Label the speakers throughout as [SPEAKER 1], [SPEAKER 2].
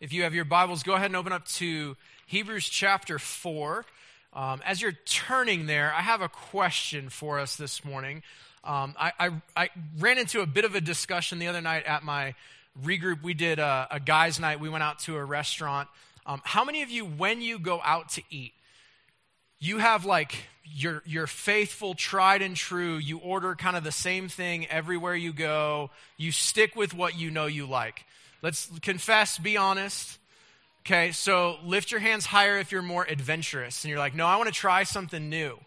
[SPEAKER 1] If you have your Bibles, go ahead and open up to Hebrews chapter 4. Um, as you're turning there, I have a question for us this morning. Um, I, I, I, ran into a bit of a discussion the other night at my regroup. We did a, a guys' night. We went out to a restaurant. Um, how many of you, when you go out to eat, you have like your your faithful tried and true you order kind of the same thing everywhere you go you stick with what you know you like let's confess be honest. Okay so lift your hands higher if you're more adventurous. And you're like no i want to try something new.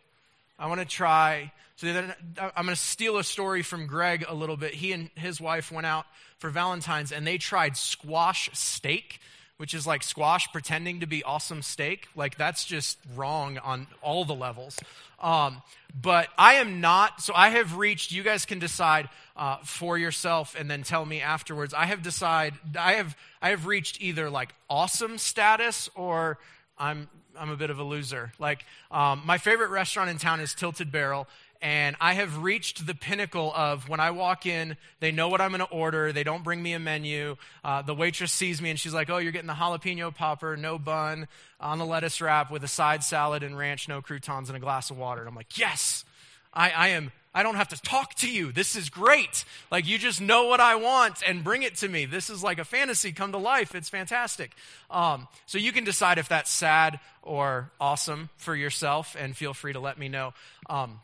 [SPEAKER 1] I want to try so then uh, i'm going to steal a story from greg a little bit. He and his wife went out for valentine's and they tried squash steak which is like squash pretending to be awesome steak. Like, that's just wrong on all the levels. Um, but I am not, so I have reached, you guys can decide uh, for yourself and then tell me afterwards. I have decided, I have, I have reached either like awesome status or I'm, I'm a bit of a loser. Like, um, my favorite restaurant in town is Tilted Barrel, and I have reached the pinnacle of when I walk in, they know what I'm going to order. They don't bring me a menu. Uh, the waitress sees me and she's like, Oh, you're getting the jalapeno popper, no bun, on the lettuce wrap with a side salad and ranch, no croutons, and a glass of water. And I'm like, Yes, I, I am. I don't have to talk to you. This is great. Like, you just know what I want and bring it to me. This is like a fantasy come to life. It's fantastic. Um, so, you can decide if that's sad or awesome for yourself, and feel free to let me know. Um,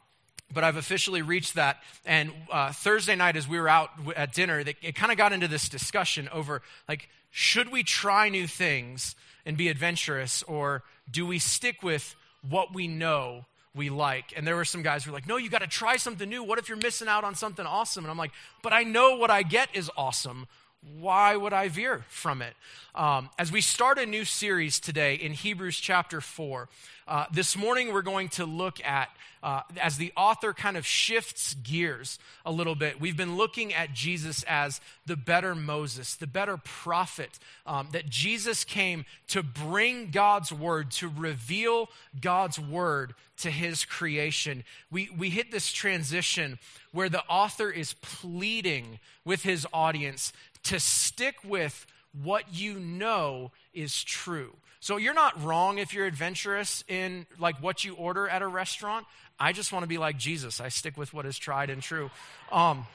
[SPEAKER 1] but I've officially reached that. And uh, Thursday night, as we were out at dinner, it kind of got into this discussion over like, should we try new things and be adventurous, or do we stick with what we know we like? And there were some guys who were like, no, you got to try something new. What if you're missing out on something awesome? And I'm like, but I know what I get is awesome why would I veer from it? Um, as we start a new series today in Hebrews chapter 4, uh, this morning we're going to look at, uh, as the author kind of shifts gears a little bit, we've been looking at Jesus as the better Moses, the better prophet, um, that Jesus came to bring God's word, to reveal God's word to his creation. We, we hit this transition where the author is pleading with his audience to stick with what you know is true. So you're not wrong if you're adventurous in like what you order at a restaurant. I just want to be like Jesus. I stick with what is tried and true. Um,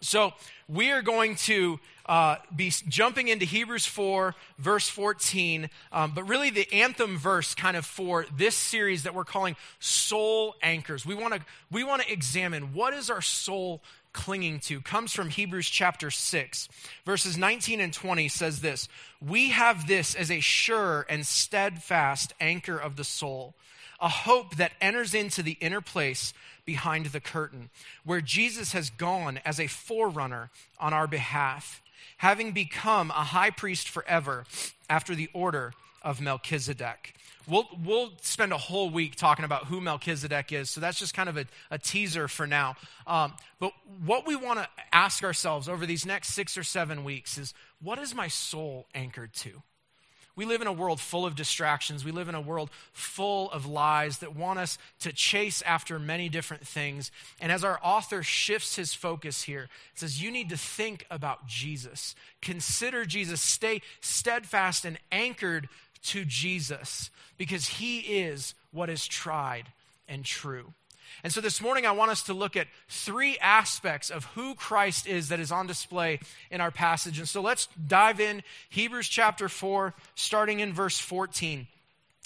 [SPEAKER 1] so we are going to uh, be jumping into Hebrews 4, verse 14, um, but really the anthem verse kind of for this series that we're calling Soul Anchors. We want to we want to examine what is our soul clinging to comes from Hebrews chapter 6. Verses 19 and 20 says this We have this as a sure and steadfast anchor of the soul, a hope that enters into the inner place behind the curtain, where Jesus has gone as a forerunner on our behalf, having become a high priest forever after the order of Melchizedek. We'll, we'll spend a whole week talking about who Melchizedek is, so that's just kind of a, a teaser for now. Um, but what we want to ask ourselves over these next six or seven weeks is what is my soul anchored to? We live in a world full of distractions. We live in a world full of lies that want us to chase after many different things. And as our author shifts his focus here, it says, You need to think about Jesus. Consider Jesus. Stay steadfast and anchored to Jesus because he is what is tried and true. And so this morning, I want us to look at three aspects of who Christ is that is on display in our passage. And so let's dive in. Hebrews chapter 4, starting in verse 14.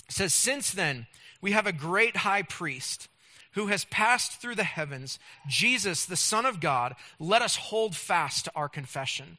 [SPEAKER 1] It says, Since then, we have a great high priest who has passed through the heavens, Jesus, the Son of God. Let us hold fast to our confession.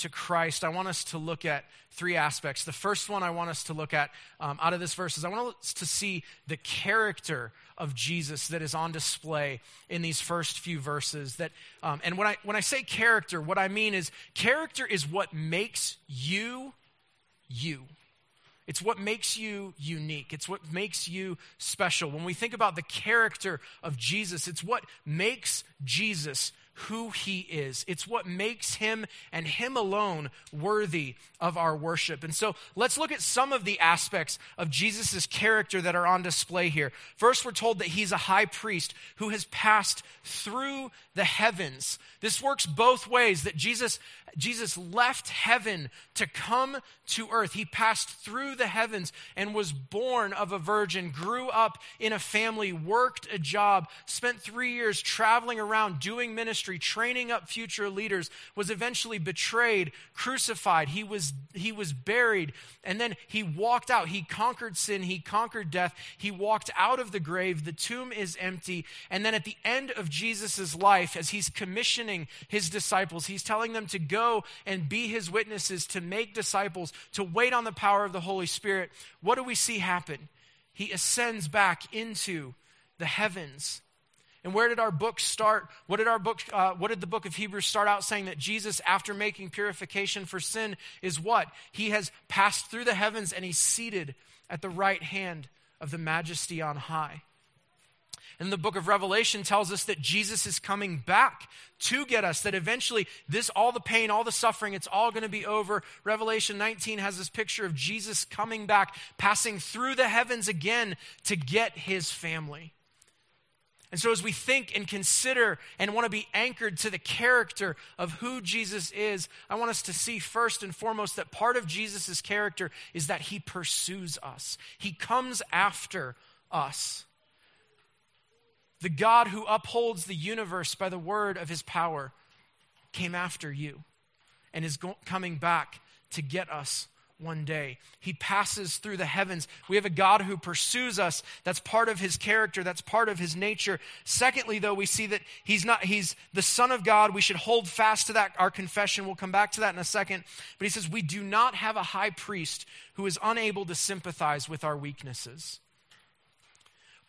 [SPEAKER 1] to Christ, I want us to look at three aspects. The first one I want us to look at um, out of this verse is I want us to see the character of Jesus that is on display in these first few verses. That, um, and when I, when I say character, what I mean is character is what makes you you. It's what makes you unique. It's what makes you special. When we think about the character of Jesus, it's what makes Jesus who he is. It's what makes him and him alone worthy of our worship. And so let's look at some of the aspects of Jesus' character that are on display here. First, we're told that he's a high priest who has passed through the heavens. This works both ways that Jesus Jesus left heaven to come to earth. He passed through the heavens and was born of a virgin, grew up in a family, worked a job, spent three years traveling around doing ministry, training up future leaders, was eventually betrayed, crucified. He was, he was buried, and then he walked out. He conquered sin, he conquered death. He walked out of the grave. The tomb is empty. And then at the end of Jesus' life, as he's commissioning his disciples, he's telling them to go and be his witnesses, to make disciples, to wait on the power of the Holy Spirit, what do we see happen? He ascends back into the heavens. And where did our book start? What did our book, uh, what did the book of Hebrews start out saying that Jesus, after making purification for sin, is what? He has passed through the heavens and he's seated at the right hand of the majesty on high. And the book of Revelation tells us that Jesus is coming back to get us, that eventually this, all the pain, all the suffering, it's all going to be over. Revelation 19 has this picture of Jesus coming back, passing through the heavens again to get his family. And so, as we think and consider and want to be anchored to the character of who Jesus is, I want us to see first and foremost that part of Jesus' character is that he pursues us, he comes after us. The God who upholds the universe by the word of his power came after you and is go- coming back to get us one day. He passes through the heavens. We have a God who pursues us. That's part of his character, that's part of his nature. Secondly, though, we see that he's not he's the son of God. We should hold fast to that our confession. We'll come back to that in a second. But he says we do not have a high priest who is unable to sympathize with our weaknesses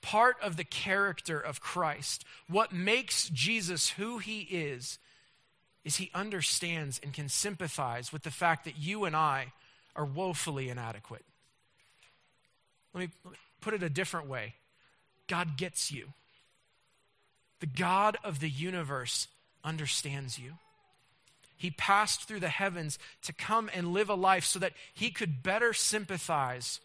[SPEAKER 1] part of the character of Christ, what makes Jesus who he is, is he understands and can sympathize with the fact that you and I are woefully inadequate. Let me, put it a different way God gets you. The God of the universe understands you. He passed through the heavens to come and live a life so that he could better sympathize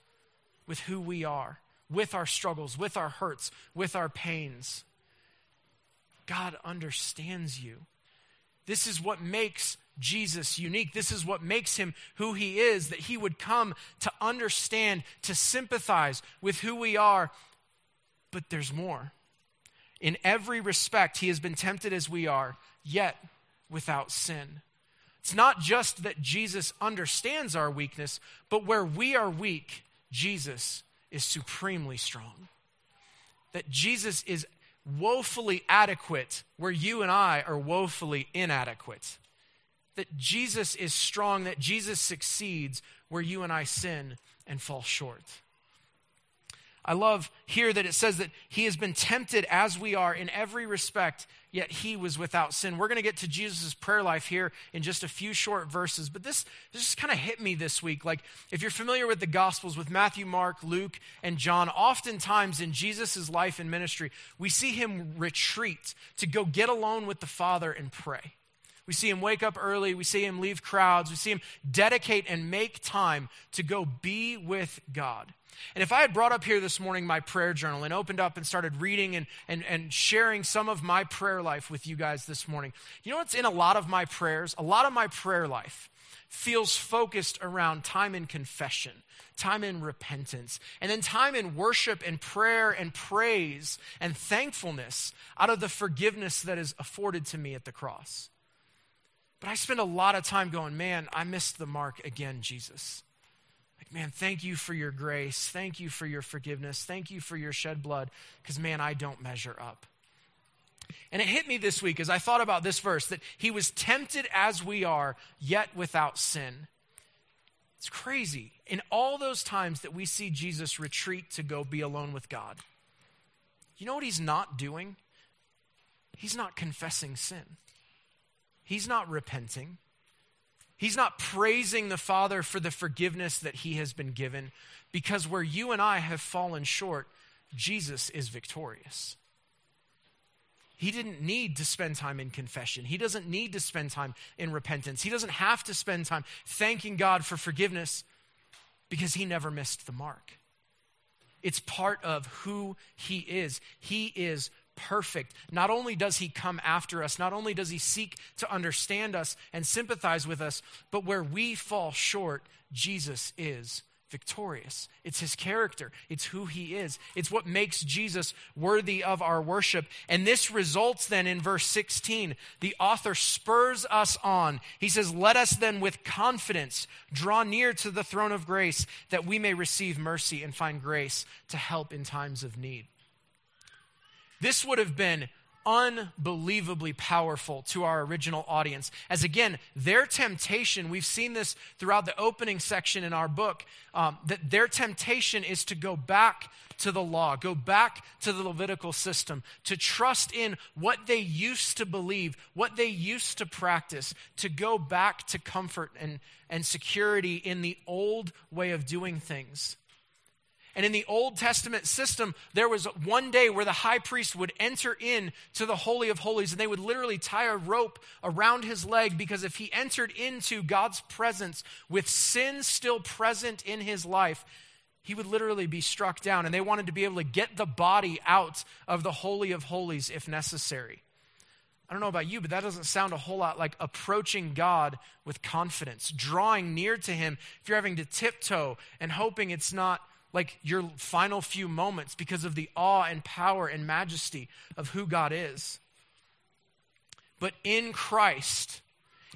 [SPEAKER 1] with who we are with our struggles, with our hurts, with our pains. God understands you. This is what makes Jesus unique. This is what makes him who he is, that he would come to understand, to sympathize with who we are. But there's more. In every respect, he has been tempted as we are, yet without sin. It's not just that Jesus understands our weakness, but where we are weak, Jesus is supremely strong. That Jesus is woefully adequate where you and I are woefully inadequate. That Jesus is strong, that Jesus succeeds where you and I sin and fall short. I love here that it says that he has been tempted as we are in every respect, yet he was without sin. We're going to get to Jesus' prayer life here in just a few short verses, but this, this just kind of hit me this week. Like, if you're familiar with the Gospels, with Matthew, Mark, Luke, and John, oftentimes in Jesus' life and ministry, we see him retreat to go get alone with the Father and pray. We see him wake up early. We see him leave crowds. We see him dedicate and make time to go be with God. And if I had brought up here this morning my prayer journal and opened up and started reading and, and, and sharing some of my prayer life with you guys this morning, you know what's in a lot of my prayers? A lot of my prayer life feels focused around time in confession, time in repentance, and then time in worship and prayer and praise and thankfulness out of the forgiveness that is afforded to me at the cross. But I spend a lot of time going, man, I missed the mark again, Jesus. Like, man, thank you for your grace. Thank you for your forgiveness. Thank you for your shed blood, because, man, I don't measure up. And it hit me this week as I thought about this verse that he was tempted as we are, yet without sin. It's crazy. In all those times that we see Jesus retreat to go be alone with God, you know what he's not doing? He's not confessing sin, he's not repenting. He's not praising the Father for the forgiveness that he has been given, because where you and I have fallen short, Jesus is victorious. He didn't need to spend time in confession. He doesn't need to spend time in repentance. He doesn't have to spend time thanking God for forgiveness because he never missed the mark. It's part of who he is. He is perfect. Not only does he come after us, not only does he seek to understand us and sympathize with us, but where we fall short, Jesus is victorious. It's his character, it's who he is. It's what makes Jesus worthy of our worship. And this results then in verse 16. The author spurs us on. He says, Let us then with confidence draw near to the throne of grace that we may receive mercy and find grace to help in times of need. This would have been unbelievably powerful to our original audience. As again, their temptation, we've seen this throughout the opening section in our book, um, that their temptation is to go back to the law, go back to the Levitical system, to trust in what they used to believe, what they used to practice, to go back to comfort and, and security in the old way of doing things. And in the Old Testament system, there was one day where the high priest would enter in to the Holy of Holies and they would literally tie a rope around his leg because if he entered into God's presence with sin still present in his life, he would literally be struck down. And they wanted to be able to get the body out of the Holy of Holies if necessary. I don't know about you, but that doesn't sound a whole lot like approaching God with confidence, drawing near to Him. If you're having to tiptoe and hoping it's not like your final few moments because of the awe and power and majesty of who God is. But in Christ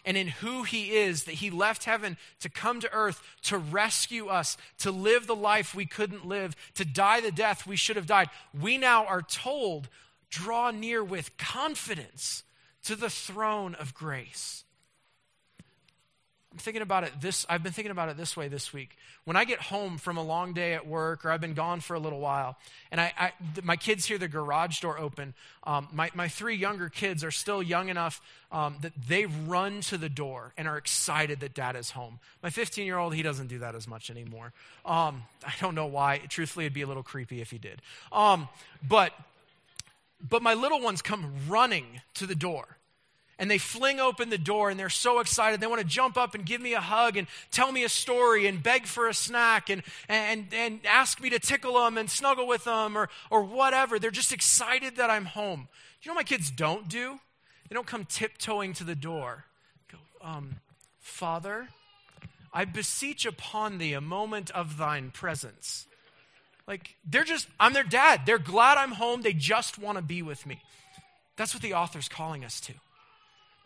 [SPEAKER 1] and in who He is, that He left heaven to come to earth to rescue us, to live the life we couldn't live, to die the death we should have died, we now are told, draw near with confidence to the throne of grace. I'm thinking about it this I've been thinking about it this way this week. When I get home from a long day at work or I've been gone for a little while and I, I my kids hear the garage door open, um, my, my three younger kids are still young enough um, that they run to the door and are excited that dad is home. My 15 year old, he doesn't do that as much anymore. Um, I don't know why. Truthfully, it'd be a little creepy if he did. Um, but, but my little ones come running to the door and they fling open the door and they're so excited. They want to jump up and give me a hug and tell me a story and beg for a snack and, and, and ask me to tickle them and snuggle with them or, or whatever. They're just excited that I'm home. You know what my kids don't do? They don't come tiptoeing to the door. Go, um, Father, I beseech upon thee a moment of thine presence. Like, they're just, I'm their dad. They're glad I'm home. They just want to be with me. That's what the author's calling us to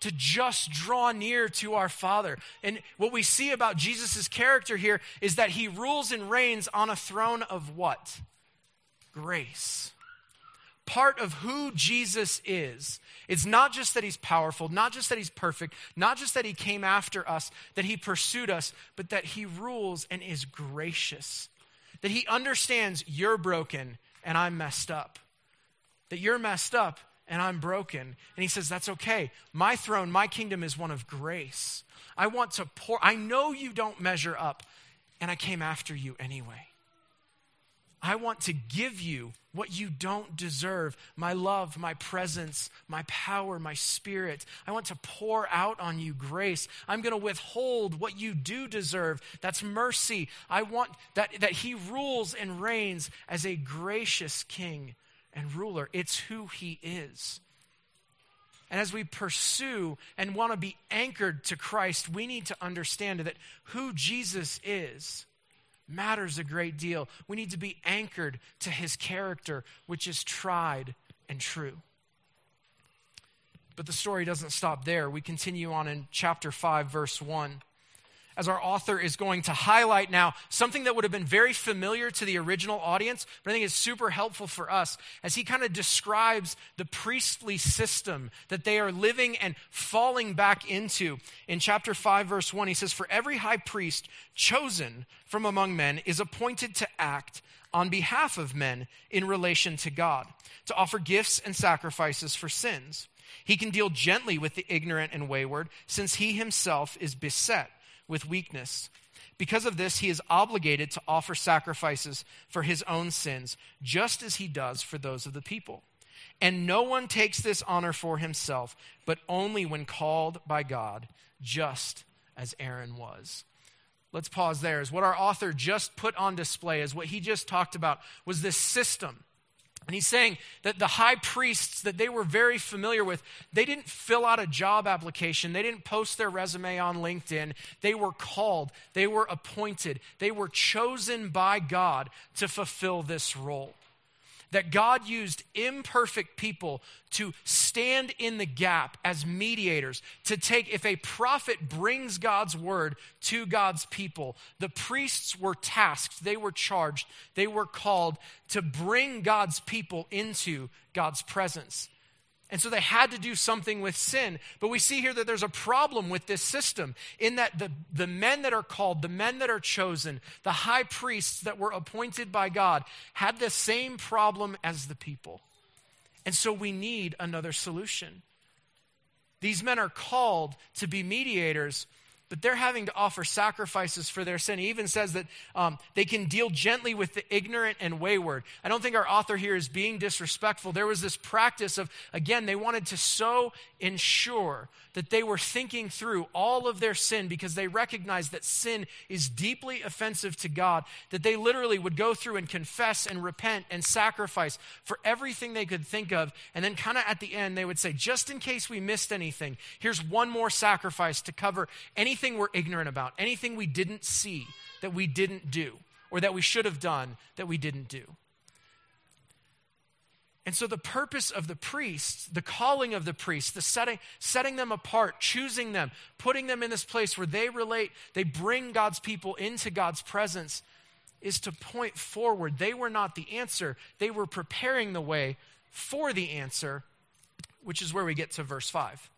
[SPEAKER 1] to just draw near to our Father. And what we see about Jesus' character here is that he rules and reigns on a throne of what? Grace. Part of who Jesus is. It's not just that he's powerful, not just that he's perfect, not just that he came after us, that he pursued us, but that he rules and is gracious. That he understands you're broken and I'm messed up. That you're messed up and I'm broken. And he says, That's okay. My throne, my kingdom is one of grace. I want to pour, I know you don't measure up, and I came after you anyway. I want to give you what you don't deserve my love, my presence, my power, my spirit. I want to pour out on you grace. I'm going to withhold what you do deserve. That's mercy. I want that, that He rules and reigns as a gracious king and ruler. It's who he is. And as we pursue and want to be anchored to Christ, we need to understand that who Jesus is matters a great deal. We need to be anchored to his character, which is tried and true. But the story doesn't stop there. We continue on in chapter 5, verse 1 as our author is going to highlight now something that would have been very familiar to the original audience, but I think is super helpful for us as he kind of describes the priestly system that they are living and falling back into. In chapter 5, verse 1, he says, For every high priest chosen from among men is appointed to act on behalf of men in relation to God, to offer gifts and sacrifices for sins. He can deal gently with the ignorant and wayward, since he himself is beset with weakness. Because of this, he is obligated to offer sacrifices for his own sins, just as he does for those of the people. And no one takes this honor for himself, but only when called by God, just as Aaron was. Let's pause there. Is what our author just put on display, is what he just talked about, was this system and he's saying that the high priests that they were very familiar with, they didn't fill out a job application. They didn't post their resume on LinkedIn. They were called, they were appointed, they were chosen by God to fulfill this role that God used imperfect people to stand in the gap as mediators, to take, if a prophet brings God's word to God's people, the priests were tasked, they were charged, they were called to bring God's people into God's presence. And so they had to do something with sin. But we see here that there's a problem with this system in that the, the men that are called, the men that are chosen, the high priests that were appointed by God had the same problem as the people. And so we need another solution. These men are called to be mediators, but they're having to offer sacrifices for their sin. He even says that um, they can deal gently with the ignorant and wayward. I don't think our author here is being disrespectful. There was this practice of, again, they wanted to so ensure that they were thinking through all of their sin because they recognized that sin is deeply offensive to God, that they literally would go through and confess and repent and sacrifice for everything they could think of. And then, kind of at the end, they would say, just in case we missed anything, here's one more sacrifice to cover anything we're ignorant about, anything we didn't see that we didn't do, or that we should have done that we didn't do. And so, the purpose of the priests, the calling of the priests, the setting, setting them apart, choosing them, putting them in this place where they relate, they bring God's people into God's presence, is to point forward. They were not the answer, they were preparing the way for the answer, which is where we get to verse 5.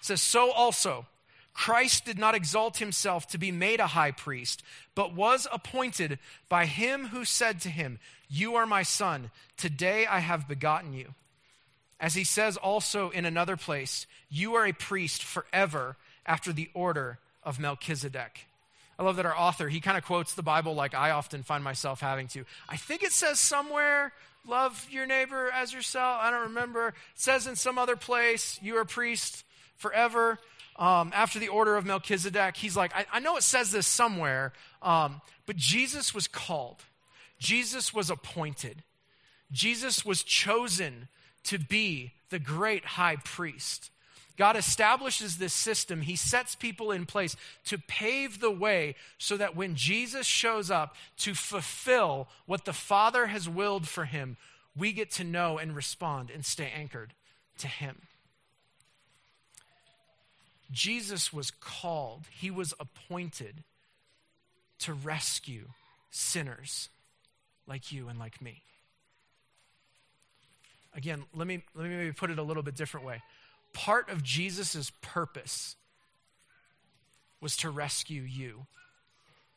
[SPEAKER 1] It says, So also, Christ did not exalt himself to be made a high priest, but was appointed by him who said to him, You are my son, today I have begotten you. As he says also in another place, You are a priest forever after the order of Melchizedek. I love that our author, he kind of quotes the Bible like I often find myself having to. I think it says somewhere, love your neighbor as yourself. I don't remember. It says in some other place, you are a priest forever um, after the order of Melchizedek. He's like, I, I know it says this somewhere, um, but Jesus was called, Jesus was appointed, Jesus was chosen to be the great high priest. God establishes this system. He sets people in place to pave the way so that when Jesus shows up to fulfill what the Father has willed for him, we get to know and respond and stay anchored to him. Jesus was called, he was appointed to rescue sinners like you and like me. Again, let me, let me maybe put it a little bit different way. Part of Jesus' purpose was to rescue you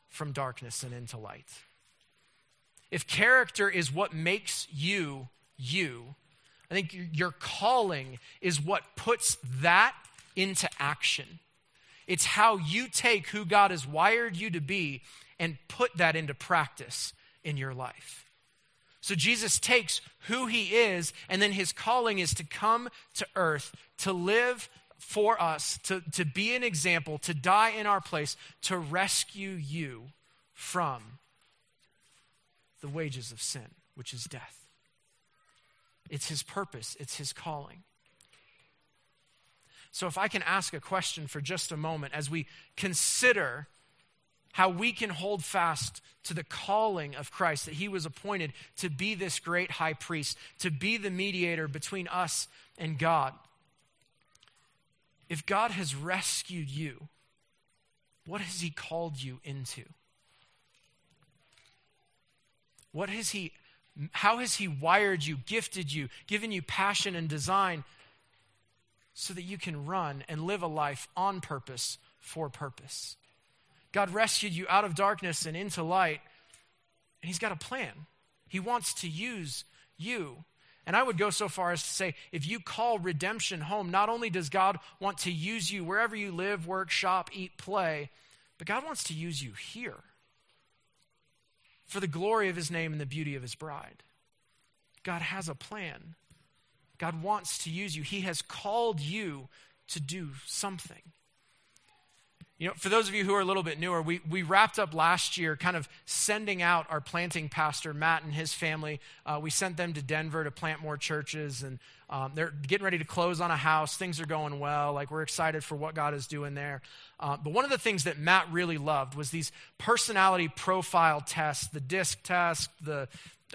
[SPEAKER 1] from darkness and into light. If character is what makes you you, I think your calling is what puts that into action. It's how you take who God has wired you to be and put that into practice in your life. So Jesus takes who he is, and then his calling is to come to earth, to live for us, to, to be an example, to die in our place, to rescue you from the wages of sin, which is death. It's his purpose, it's his calling. So, if I can ask a question for just a moment as we consider how we can hold fast to the calling of Christ, that he was appointed to be this great high priest, to be the mediator between us and God. If God has rescued you, what has he called you into? What has he how has he wired you, gifted you, given you passion and design so that you can run and live a life on purpose for purpose. God rescued you out of darkness and into light, and He's got a plan. He wants to use you. And I would go so far as to say if you call redemption home, not only does God want to use you wherever you live, work, shop, eat, play, but God wants to use you here for the glory of his name and the beauty of his bride. God has a plan. God wants to use you. He has called you to do something. You know, for those of you who are a little bit newer, we, we wrapped up last year kind of sending out our planting pastor, Matt, and his family. Uh, we sent them to Denver to plant more churches, and um, they're getting ready to close on a house. Things are going well. Like, we're excited for what God is doing there. Uh, but one of the things that Matt really loved was these personality profile tests the DISC test, the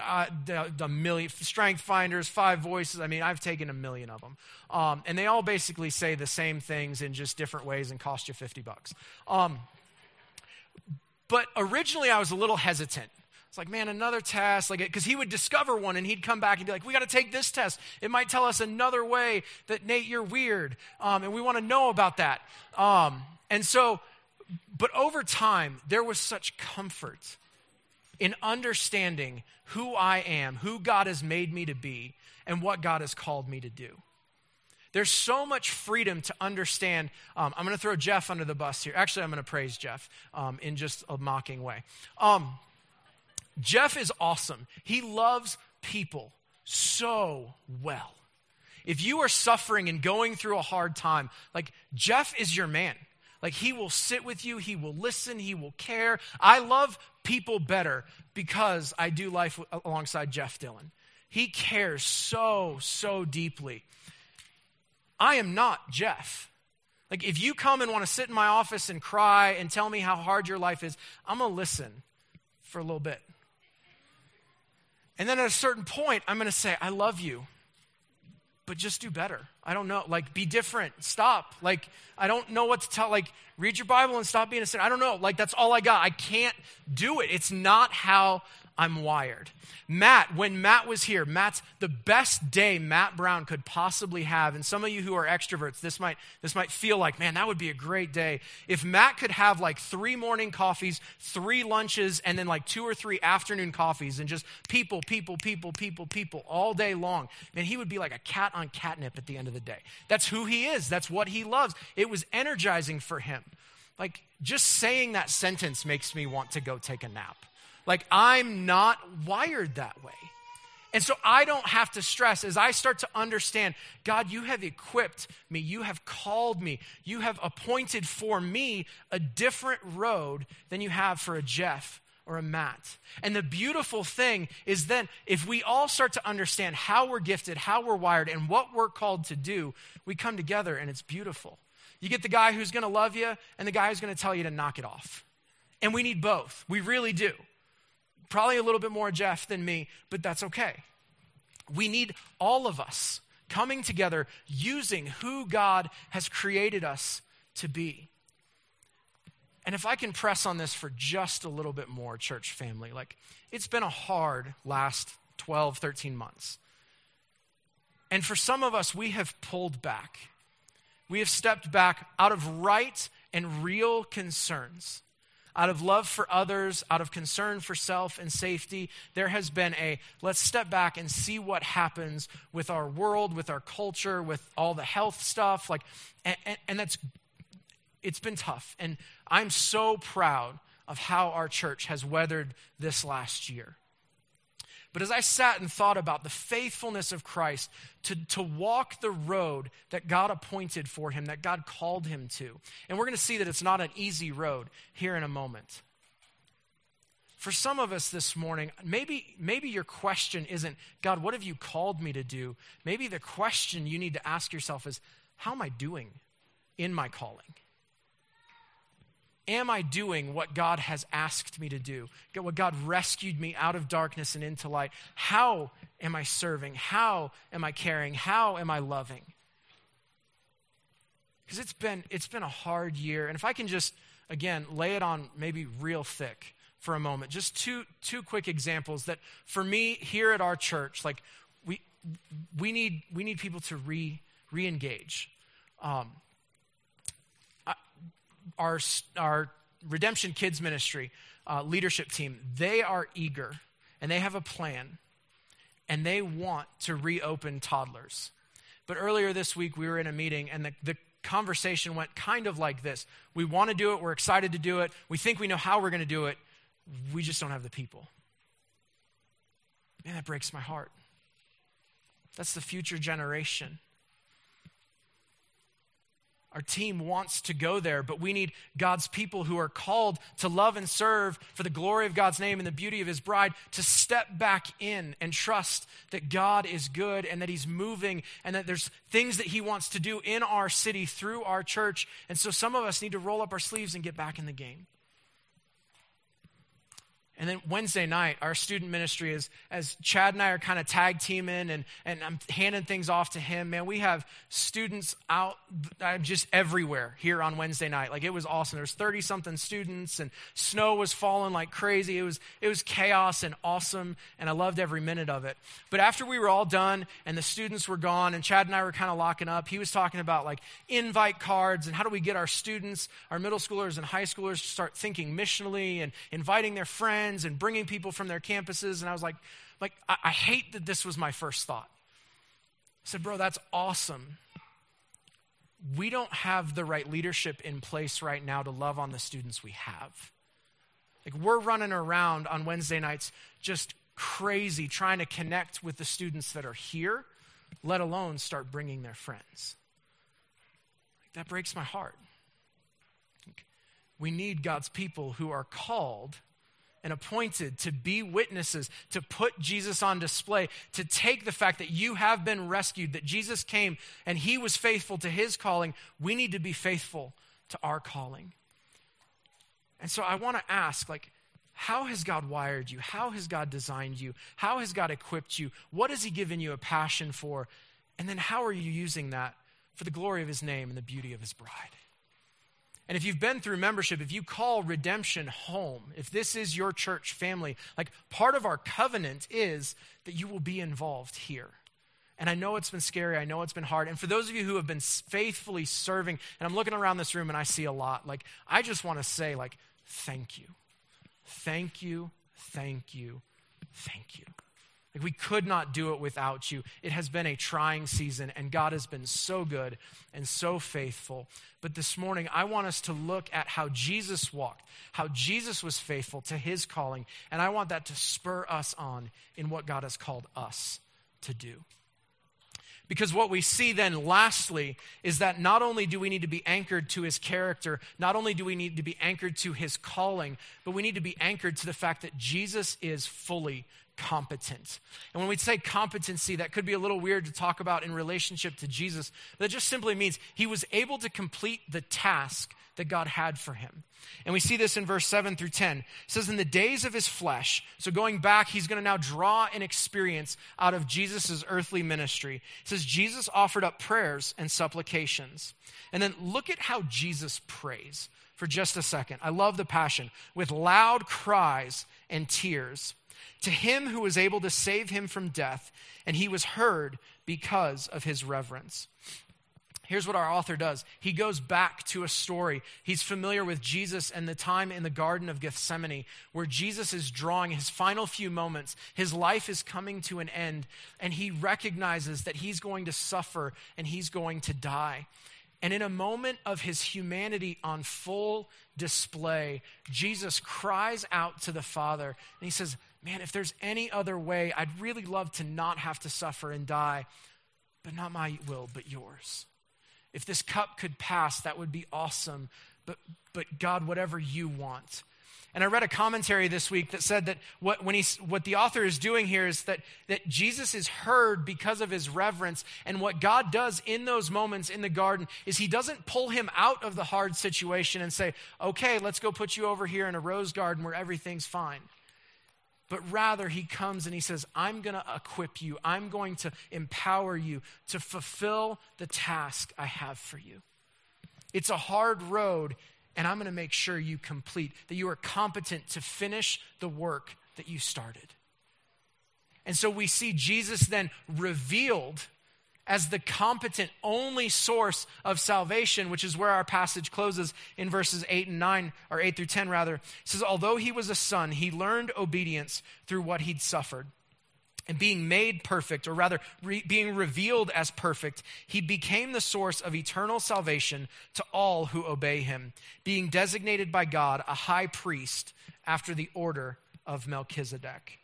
[SPEAKER 1] uh, the, the, million strength finders, five voices. I mean, I've taken a million of them, um, and they all basically say the same things in just different ways and cost you fifty bucks. Um, but originally, I was a little hesitant. It's like, man, another test, like, because he would discover one and he'd come back and be like, we got to take this test. It might tell us another way that Nate, you're weird, um, and we want to know about that. Um, and so, but over time, there was such comfort in understanding who I am, who God has made me to be, and what God has called me to do. There's so much freedom to understand. Um, I'm going to throw Jeff under the bus here. Actually, I'm going to praise Jeff um, in just a mocking way. Um, Jeff is awesome. He loves people so well. If you are suffering and going through a hard time, like Jeff is your man. Like he will sit with you, he will listen, he will care. I love people better because I do life alongside Jeff Dillon. He cares so, so deeply. I am not Jeff. Like, if you come and want to sit in my office and cry and tell me how hard your life is, I'm going to listen for a little bit. And then at a certain point, I'm going to say, I love you, but just do better. I don't know. Like, be different. Stop. Like, I don't know what to tell. Like, read your Bible and stop being a sinner. I don't know. Like, that's all I got. I can't do it. It's not how I'm wired. Matt, when Matt was here, Matt's the best day Matt Brown could possibly have. And some of you who are extroverts, this might, this might feel like, man, that would be a great day. If Matt could have like three morning coffees, three lunches, and then like two or three afternoon coffees, and just people, people, people, people, people all day long, man, he would be like a cat on catnip at the end of the day. That's who he is, that's what he loves. It was energizing for him. Like, just saying that sentence makes me want to go take a nap. Like, I'm not wired that way. And so I don't have to stress as I start to understand God, you have equipped me, you have called me, you have appointed for me a different road than you have for a Jeff or a Matt. And the beautiful thing is then, if we all start to understand how we're gifted, how we're wired, and what we're called to do, we come together and it's beautiful. You get the guy who's going to love you and the guy who's going to tell you to knock it off. And we need both. We really do. Probably a little bit more Jeff than me, but that's okay. We need all of us coming together using who God has created us to be. And if I can press on this for just a little bit more, church family, like it's been a hard last 12, 13 months. And for some of us, we have pulled back. We have stepped back out of right and real concerns out of love for others, out of concern for self and safety, there has been a let's step back and see what happens with our world, with our culture, with all the health stuff. Like, and, and, and that's, it's been tough. And I'm so proud of how our church has weathered this last year. But as I sat and thought about the faithfulness of Christ to, to walk the road that God appointed for him, that God called him to, and we're going to see that it's not an easy road here in a moment. For some of us this morning, maybe, maybe your question isn't, God, what have you called me to do? Maybe the question you need to ask yourself is, how am I doing in my calling? Am I doing what God has asked me to do? What God rescued me out of darkness and into light? How am I serving? How am I caring? How am I loving? Because it's been, it's been a hard year. And if I can just, again, lay it on maybe real thick for a moment, just two, two quick examples that for me here at our church, like we, we, need, we need people to re, re-engage. Um, our, our Redemption Kids Ministry uh, leadership team, they are eager and they have a plan. and they want to reopen toddlers. But earlier this week, we were in a meeting, and the, the conversation went kind of like this We want to do it, we're excited to do it, we think we know how we're going to do it, we just don't have the people. Man, that breaks my heart. That's the future generation. Our team wants to go there, but we need God's people who are called to love and serve for the glory of God's name and the beauty of His bride to step back in and trust that God is good and that He's moving and that there's things that He wants to do in our city through our church. And so some of us need to roll up our sleeves and get back in the game. And then Wednesday night, our student ministry is as Chad and I are kind of tag teaming and, and I'm handing things off to him. Man, we have students out uh, just everywhere here on Wednesday night. Like it was awesome. There's 30 something students and snow was falling like crazy. It was, it was chaos and awesome. And I loved every minute of it. But after we were all done and the students were gone and Chad and I were kind of locking up, he was talking about like invite cards and how do we get our students, our middle schoolers and high schoolers to start thinking missionally and inviting their friends friends and bringing people from their campuses. And I was like, like I, I hate that this was my first thought. I said, bro, that's awesome. We don't have the right leadership in place right now to love on the students we have. Like, we're running around on Wednesday nights just crazy trying to connect with the students that are here, let alone start bringing their friends. That breaks my heart. We need God's people who are called and appointed to be witnesses, to put Jesus on display, to take the fact that you have been rescued, that Jesus came and he was faithful to his calling. We need to be faithful to our calling. And so I want to ask, like, how has God wired you? How has God designed you? How has God equipped you? What has He given you a passion for? And then how are you using that for the glory of His name and the beauty of His bride? And if you've been through membership, if you call redemption home, if this is your church family, like part of our covenant is that you will be involved here. And I know it's been scary. I know it's been hard. And for those of you who have been faithfully serving, and I'm looking around this room and I see a lot, like, I just want to say, like, thank you. Thank you. Thank you. Thank you. Like we could not do it without you. It has been a trying season, and God has been so good and so faithful. But this morning, I want us to look at how Jesus walked, how Jesus was faithful to his calling, and I want that to spur us on in what God has called us to do. Because what we see then, lastly, is that not only do we need to be anchored to his character, not only do we need to be anchored to his calling, but we need to be anchored to the fact that Jesus is fully competent. And when we say competency, that could be a little weird to talk about in relationship to Jesus. That just simply means he was able to complete the task that God had for him. And we see this in verse 7 through 10. It says, In the days of his flesh, so going back, he's going to now draw an experience out of Jesus' earthly ministry. It says, Jesus offered up prayers and supplications. And then look at how Jesus prays for just a second. I love the passion. With loud cries and tears to him who was able to save him from death, and he was heard because of his reverence. Here's what our author does. He goes back to a story. He's familiar with Jesus and the time in the Garden of Gethsemane where Jesus is drawing his final few moments. His life is coming to an end, and he recognizes that he's going to suffer and he's going to die. And in a moment of his humanity on full display, Jesus cries out to the Father and he says, Man, if there's any other way, I'd really love to not have to suffer and die, but not my will, but yours. If this cup could pass, that would be awesome. But, but God, whatever you want. And I read a commentary this week that said that what, when he's, what the author is doing here is that, that Jesus is heard because of his reverence. And what God does in those moments in the garden is he doesn't pull him out of the hard situation and say, okay, let's go put you over here in a rose garden where everything's fine. But rather, he comes and he says, I'm going to equip you. I'm going to empower you to fulfill the task I have for you. It's a hard road, and I'm going to make sure you complete, that you are competent to finish the work that you started. And so we see Jesus then revealed as the competent only source of salvation, which is where our passage closes in verses 8 and 9, or 8 through 10 rather. It says, Although he was a son, he learned obedience through what he'd suffered. And being made perfect, or rather re- being revealed as perfect, he became the source of eternal salvation to all who obey him, being designated by God a high priest after the order of Melchizedek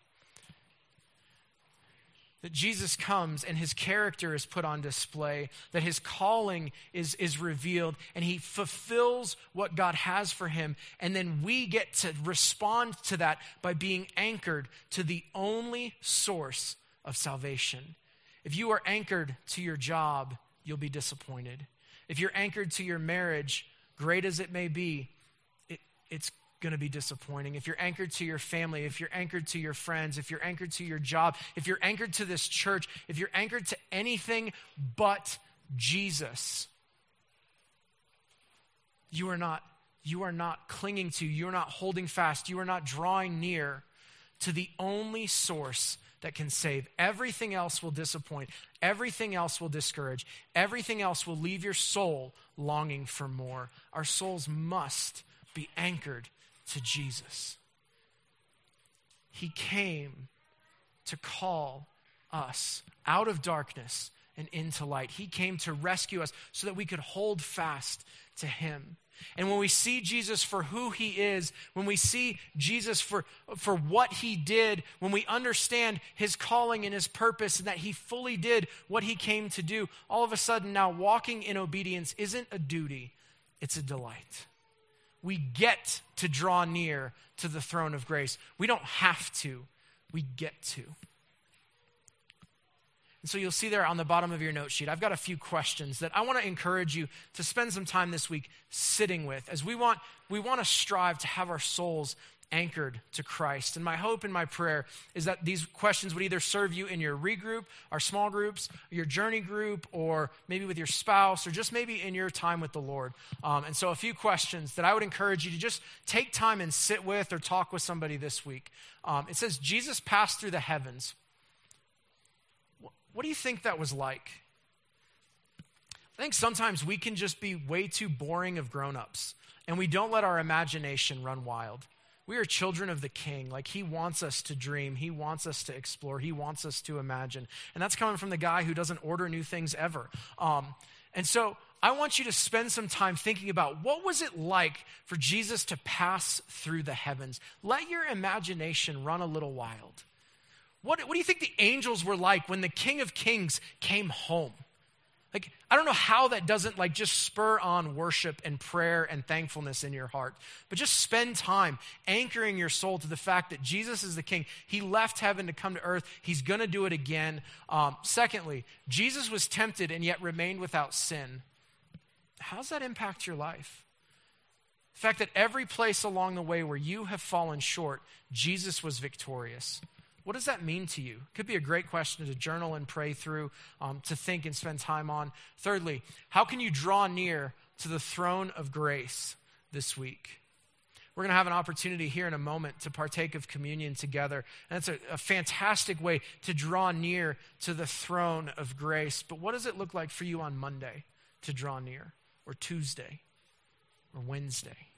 [SPEAKER 1] that Jesus comes and his character is put on display, that his calling is, is revealed, and he fulfills what God has for him. And then we get to respond to that by being anchored to the only source of salvation. If you are anchored to your job, you'll be disappointed. If you're anchored to your marriage, great as it may be, it, it's going to be disappointing. If you're anchored to your family, if you're anchored to your friends, if you're anchored to your job, if you're anchored to this church, if you're anchored to anything but Jesus, you are not you are not clinging to, you are not holding fast, you are not drawing near to the only source that can save. Everything else will disappoint. Everything else will discourage. Everything else will leave your soul longing for more. Our souls must be anchored to Jesus. He came to call us out of darkness and into light. He came to rescue us so that we could hold fast to Him. And when we see Jesus for who he is, when we see Jesus for, for what he did, when we understand his calling and his purpose, and that he fully did what he came to do, all of a sudden now walking in obedience isn't a duty, it's a delight we get to draw near to the throne of grace. We don't have to, we get to. And so you'll see there on the bottom of your note sheet, I've got a few questions that I want to encourage you to spend some time this week sitting with as we want, we want to strive to have our souls anchored to Christ. And my hope and my prayer is that these questions would either serve you in your regroup, our small groups, your journey group, or maybe with your spouse, or just maybe in your time with the Lord. Um, and so, a few questions that I would encourage you to just take time and sit with or talk with somebody this week. Um, it says, Jesus passed through the heavens. What do you think that was like? I think sometimes we can just be way too boring of grown ups and we don't let our imagination run wild. We are children of the King. Like, He wants us to dream. He wants us to explore. He wants us to imagine. And that's coming from the guy who doesn't order new things ever. Um, and so, I want you to spend some time thinking about what was it like for Jesus to pass through the heavens. Let your imagination run a little wild. What, what do you think the angels were like when the King of Kings came home? Like, I don't know how that doesn't like just spur on worship and prayer and thankfulness in your heart. But just spend time anchoring your soul to the fact that Jesus is the King. He left heaven to come to earth. He's going to do it again. Um, secondly, Jesus was tempted and yet remained without sin. How does that impact your life? The fact that every place along the way where you have fallen short, Jesus was victorious. What does that mean to you? Could be a great question to journal and pray through, um, to think and spend time on. Thirdly, how can you draw near to the throne of grace this week? We're going to have an opportunity here in a moment to partake of communion together. And it's a, a fantastic way to draw near to the throne of grace. But what does it look like for you on Monday to draw near, or Tuesday, or Wednesday?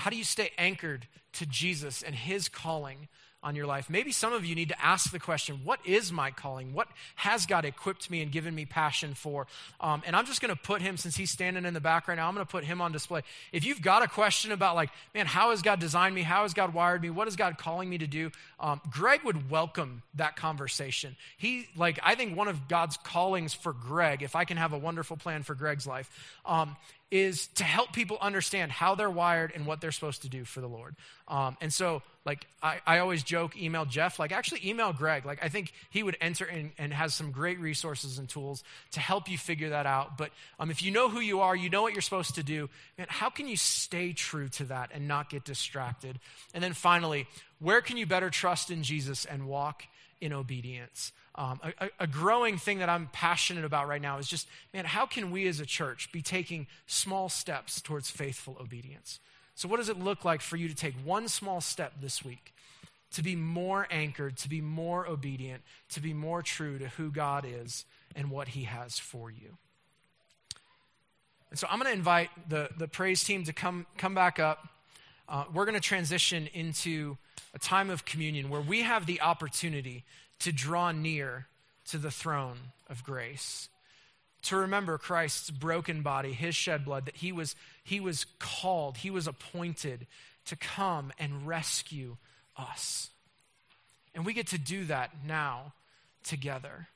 [SPEAKER 1] How do you stay anchored to Jesus and his calling on your life? Maybe some of you need to ask the question what is my calling? What has God equipped me and given me passion for? Um, and I'm just going to put him, since he's standing in the back right now, I'm going to put him on display. If you've got a question about, like, man, how has God designed me? How has God wired me? What is God calling me to do? Um, Greg would welcome that conversation. He, like, I think one of God's callings for Greg, if I can have a wonderful plan for Greg's life, um, is to help people understand how they're wired and what they're supposed to do for the Lord. Um, and so, like, I, I always joke, email Jeff, like, actually email Greg. Like, I think he would enter in and has some great resources and tools to help you figure that out. But um, if you know who you are, you know what you're supposed to do, man, how can you stay true to that and not get distracted? And then finally, where can you better trust in Jesus and walk in obedience? Um, a, a, growing thing that I'm passionate about right now is just, man, how can we as a church be taking small steps towards faithful obedience? So, what does it look like for you to take one small step this week to be more anchored, to be more obedient, to be more true to who God is and what He has for you? And so, I'm going to invite the, the praise team to come, come back up. uh, we're going to transition into a time of communion where we have the opportunity to draw near to the throne of grace to remember Christ's broken body, his shed blood, that he was, he was called, he was appointed to come and rescue us. And we get to do that now together.